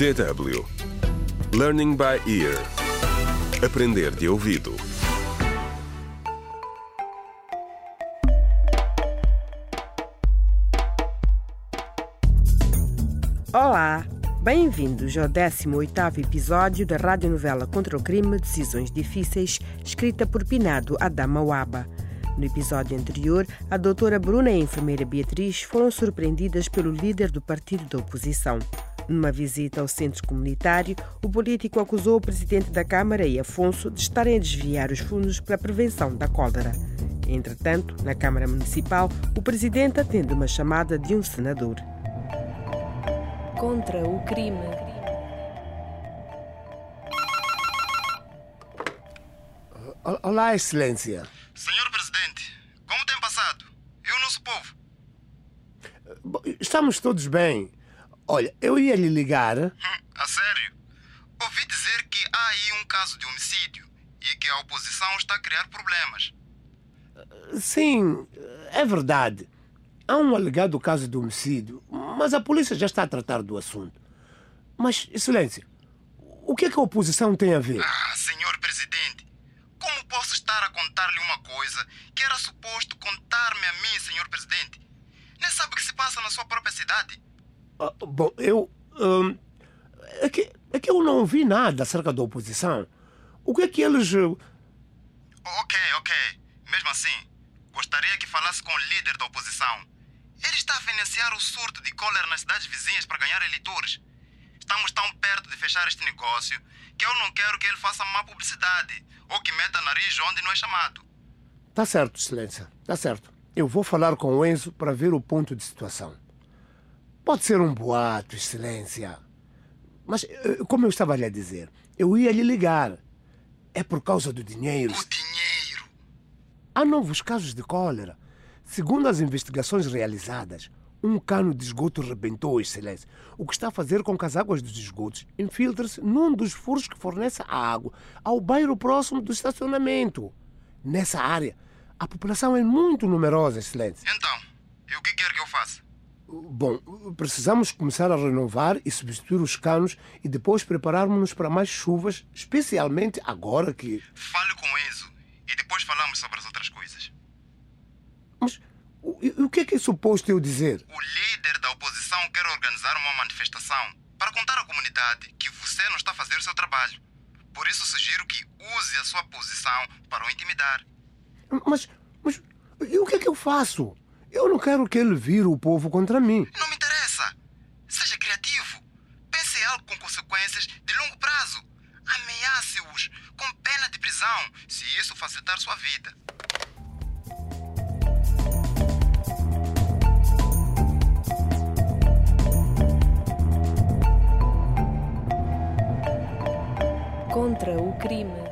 DW Learning by Ear Aprender de ouvido Olá, bem-vindos ao 18º episódio da radionovela Contra o Crime Decisões Difíceis, escrita por Pinado Adama Waba. No episódio anterior, a doutora Bruna e a enfermeira Beatriz foram surpreendidas pelo líder do partido da oposição. Numa visita ao centro comunitário, o político acusou o presidente da Câmara e Afonso de estarem a desviar os fundos para a prevenção da cólera. Entretanto, na Câmara Municipal, o presidente atende uma chamada de um senador. Contra o crime. Olá, Excelência. Senhor Presidente, como tem passado? E o nosso povo? Estamos todos bem. Olha, eu ia lhe ligar. Hum, a sério? Ouvi dizer que há aí um caso de homicídio e que a oposição está a criar problemas. Sim, é verdade. Há um alegado caso de homicídio, mas a polícia já está a tratar do assunto. Mas, Excelência, o que é que a oposição tem a ver? Ah, senhor Presidente, como posso estar a contar-lhe uma coisa que era suposto contar-me a mim, senhor Presidente? Nem sabe o que se passa na sua própria cidade? Ah, bom, eu. hum, é, que, é que eu não ouvi nada acerca da oposição. O que é que eles. eh, Ok, ok. Mesmo assim, gostaria que falasse com o líder da oposição. Ele está a financiar o surto de cólera nas cidades vizinhas para ganhar eleitores. Estamos tão perto de fechar este negócio que eu não quero que ele faça má publicidade ou que meta nariz onde não é chamado. Tá certo, Excelência, tá certo. Eu vou falar com o Enzo para ver o ponto de situação. Pode ser um boato, Excelência. Mas, eh, como eu estava lhe a dizer, eu ia lhe ligar. É por causa do dinheiro. O dinheiro. Há novos casos de cólera. Segundo as investigações realizadas, um cano de esgoto rebentou, Excelência, o que está a fazer com que as águas dos esgotos infiltrem-se num dos furos que fornece a água ao bairro próximo do estacionamento. Nessa área, a população é muito numerosa, Excelência. Então, e o que quer que eu faça? Bom, precisamos começar a renovar e substituir os canos e depois prepararmos-nos para mais chuvas, especialmente agora que. Fale com o Enzo e depois falamos sobre as outras coisas. Mas o, o que é que é suposto eu dizer? O líder da oposição quer organizar uma manifestação para contar à comunidade que você não está a fazer o seu trabalho. Por isso sugiro que use a sua posição para o intimidar. Mas, mas e o que é que eu faço? Eu não quero que ele vire o povo contra mim. Não me interessa. Seja criativo. Pense em algo com consequências de longo prazo. Ameace-os com pena de prisão, se isso facilitar sua vida. Contra o crime.